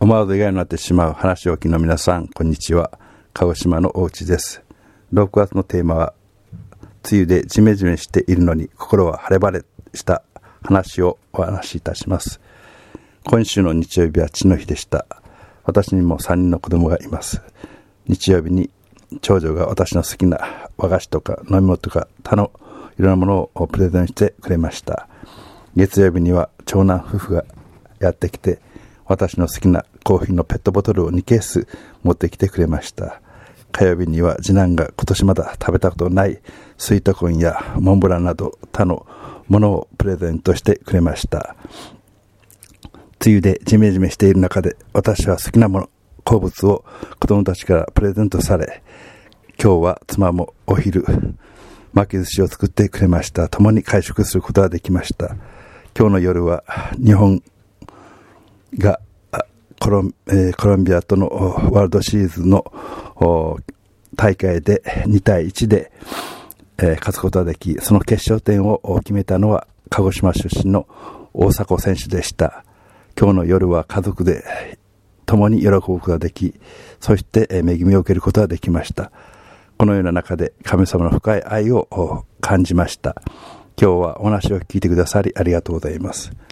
思わず意外になってしまう話を聞きの皆さん、こんにちは。鹿児島のお家です。6月のテーマは、梅雨でジメジメしているのに心は晴れ晴れした話をお話しいたします。今週の日曜日は父の日でした。私にも3人の子供がいます。日曜日に長女が私の好きな和菓子とか飲み物とか他のいろんなものをプレゼンしてくれました。月曜日には長男夫婦がやってきて私の好きなコーヒーのペットボトルを2ケース持ってきてくれました。火曜日には次男が今年まだ食べたことないスイートコーンやモンブランなど他のものをプレゼントしてくれました。梅雨でジメジメしている中で私は好きなもの、好物を子供たちからプレゼントされ、今日は妻もお昼、巻き寿司を作ってくれました。共に会食することができました。今日の夜は日本がコロ,、え、コロンビアとのワールドシリーズの大会で2対1で、え、勝つことができ、その決勝点を決めたのは鹿児島出身の大迫選手でした。今日の夜は家族で共に喜ぶことができ、そして恵みを受けることができました。このような中で神様の深い愛を感じました。今日はお話を聞いてくださりありがとうございます。